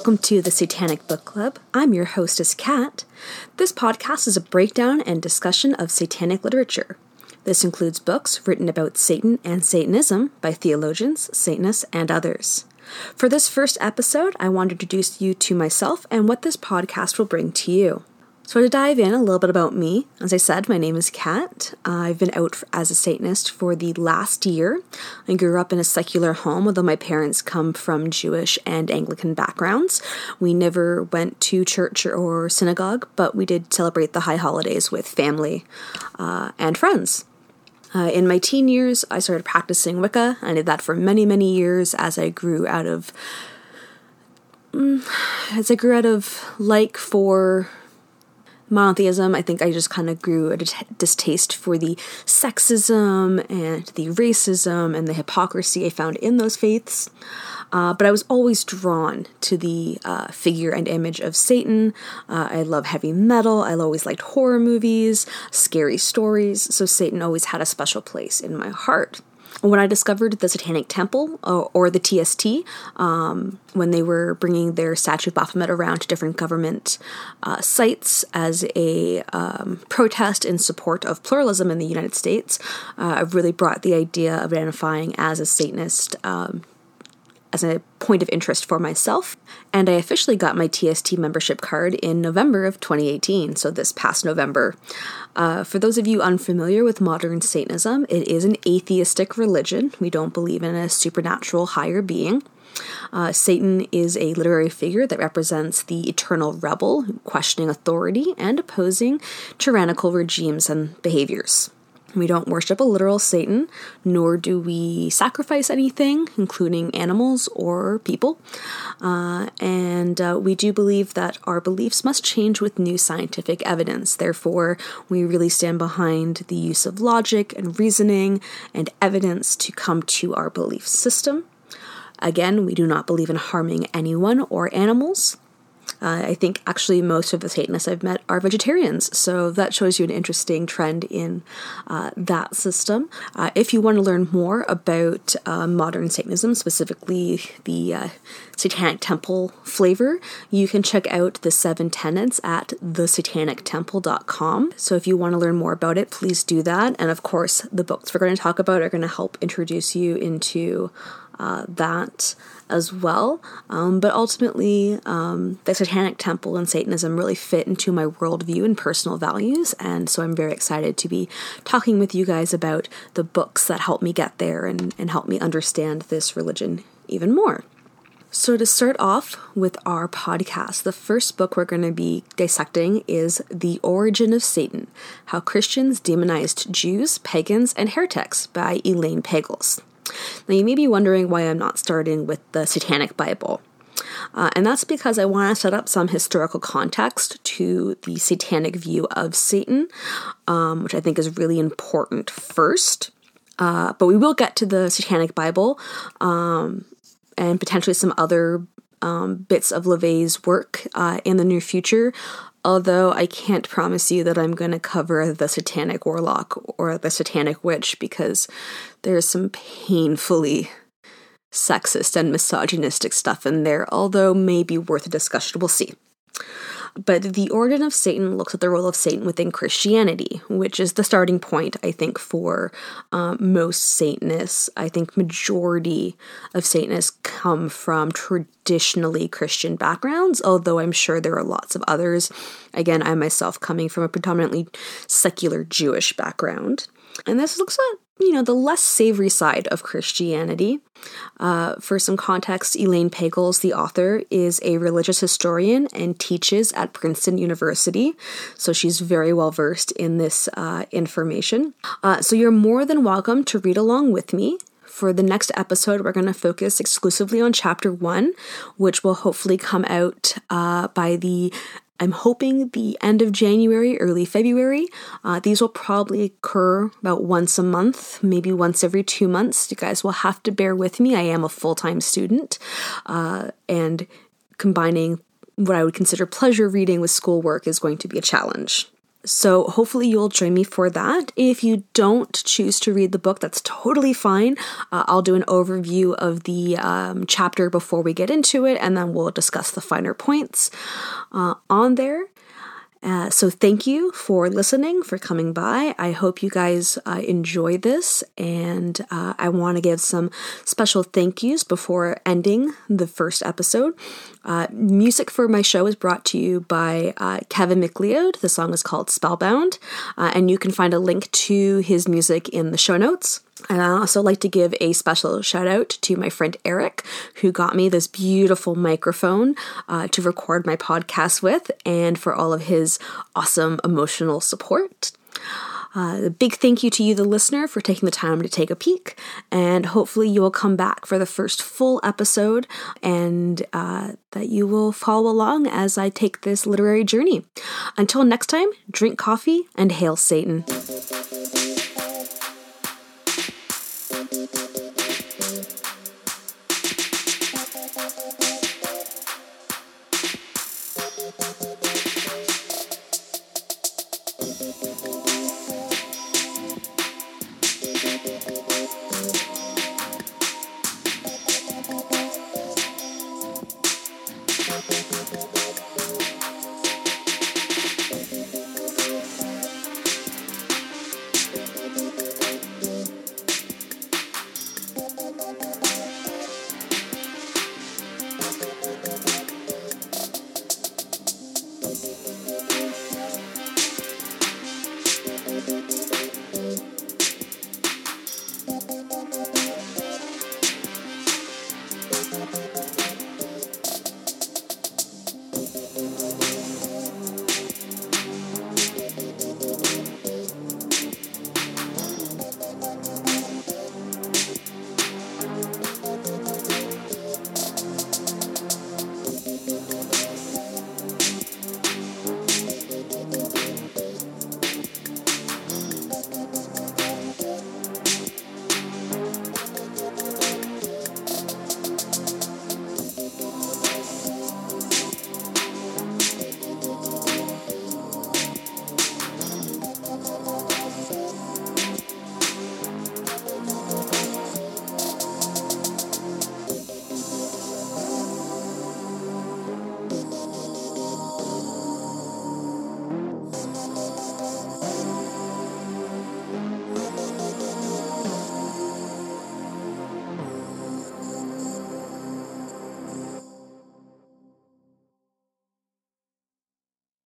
Welcome to the Satanic Book Club. I'm your hostess, Katt. This podcast is a breakdown and discussion of satanic literature. This includes books written about Satan and Satanism by theologians, Satanists, and others. For this first episode, I want to introduce you to myself and what this podcast will bring to you. So, to dive in, a little bit about me. As I said, my name is Katt. I've been out as a Satanist for the last year. I grew up in a secular home, although my parents come from Jewish and Anglican backgrounds. We never went to church or synagogue, but we did celebrate the high holidays with family uh, and friends. Uh, in my teen years, I started practicing Wicca. I did that for many, many years as I grew out of. Mm, as I grew out of like for monotheism, I think I just kind of grew a distaste for the sexism and the racism and the hypocrisy I found in those faiths. Uh, but I was always drawn to the uh, figure and image of Satan. Uh, I love heavy metal. I always liked horror movies, scary stories. So Satan always had a special place in my heart when I discovered the Satanic Temple or, uh, or the TST, um, when they were bringing their statue of Baphomet around to different government uh, sites as a um, protest in support of pluralism in the United States, uh, I really brought the idea of identifying as a Satanist um, as a point of interest for myself, and I officially got my TST membership card in November of 2018, so this past November. Uh, for those of you unfamiliar with modern Satanism, it is an atheistic religion. We don't believe in a supernatural higher being. Uh, Satan is a literary figure that represents the eternal rebel, questioning authority and opposing tyrannical regimes and behaviors. We don't worship a literal Satan, nor do we sacrifice anything, including animals or people. Uh, and uh, we do believe that our beliefs must change with new scientific evidence. Therefore, we really stand behind the use of logic and reasoning and evidence to come to our belief system. Again, we do not believe in harming anyone or animals. Uh, I think actually most of the Satanists I've met are vegetarians, so that shows you an interesting trend in uh, that system. Uh, if you want to learn more about uh, modern Satanism, specifically the uh, Satanic Temple flavor, you can check out the seven tenets at thesatanictemple.com. So if you want to learn more about it, please do that. And of course, the books we're going to talk about are going to help introduce you into uh, that as well. Um, but ultimately, um, the Satanic Temple and Satanism really fit into my worldview and personal values. And so I'm very excited to be talking with you guys about the books that help me get there and, and help me understand this religion even more. So, to start off with our podcast, the first book we're going to be dissecting is The Origin of Satan How Christians Demonized Jews, Pagans, and Heretics by Elaine Pagels. Now, you may be wondering why I'm not starting with the Satanic Bible. Uh, and that's because I want to set up some historical context to the satanic view of Satan, um, which I think is really important first. Uh, but we will get to the Satanic Bible um, and potentially some other um, bits of LaVey's work uh, in the near future although I can't promise you that I'm going to cover the satanic warlock or the satanic witch because there's some painfully sexist and misogynistic stuff in there, although maybe worth a discussion. We'll see. But the Origin of Satan looks at the role of Satan within Christianity, which is the starting point, I think, for um, most Satanists. I think majority of Satanists come from traditionally Christian backgrounds, although I'm sure there are lots of others. Again, I myself coming from a predominantly secular Jewish background. And this looks at you know, the less savory side of Christianity. Uh, for some context, Elaine Pagels, the author, is a religious historian and teaches at Princeton University. So she's very well versed in this uh, information. Uh, so you're more than welcome to read along with me. For the next episode, we're going to focus exclusively on chapter one, which will hopefully come out uh, by the I'm hoping the end of January, early February. Uh, these will probably occur about once a month, maybe once every two months. You guys will have to bear with me. I am a full time student, uh, and combining what I would consider pleasure reading with schoolwork is going to be a challenge. So hopefully you'll join me for that. If you don't choose to read the book, that's totally fine. Uh, I'll do an overview of the um, chapter before we get into it, and then we'll discuss the finer points uh, on there. Uh, so, thank you for listening, for coming by. I hope you guys uh, enjoy this, and uh, I want to give some special thank yous before ending the first episode. Uh, music for my show is brought to you by uh, Kevin MacLeod. The song is called Spellbound, uh, and you can find a link to his music in the show notes. And I also like to give a special shout out to my friend Eric, who got me this beautiful microphone uh, to record my podcast with, and for all of his awesome emotional support. Uh, a big thank you to you, the listener, for taking the time to take a peek, and hopefully you will come back for the first full episode and uh, that you will follow along as I take this literary journey. Until next time, drink coffee and hail Satan. Thank you.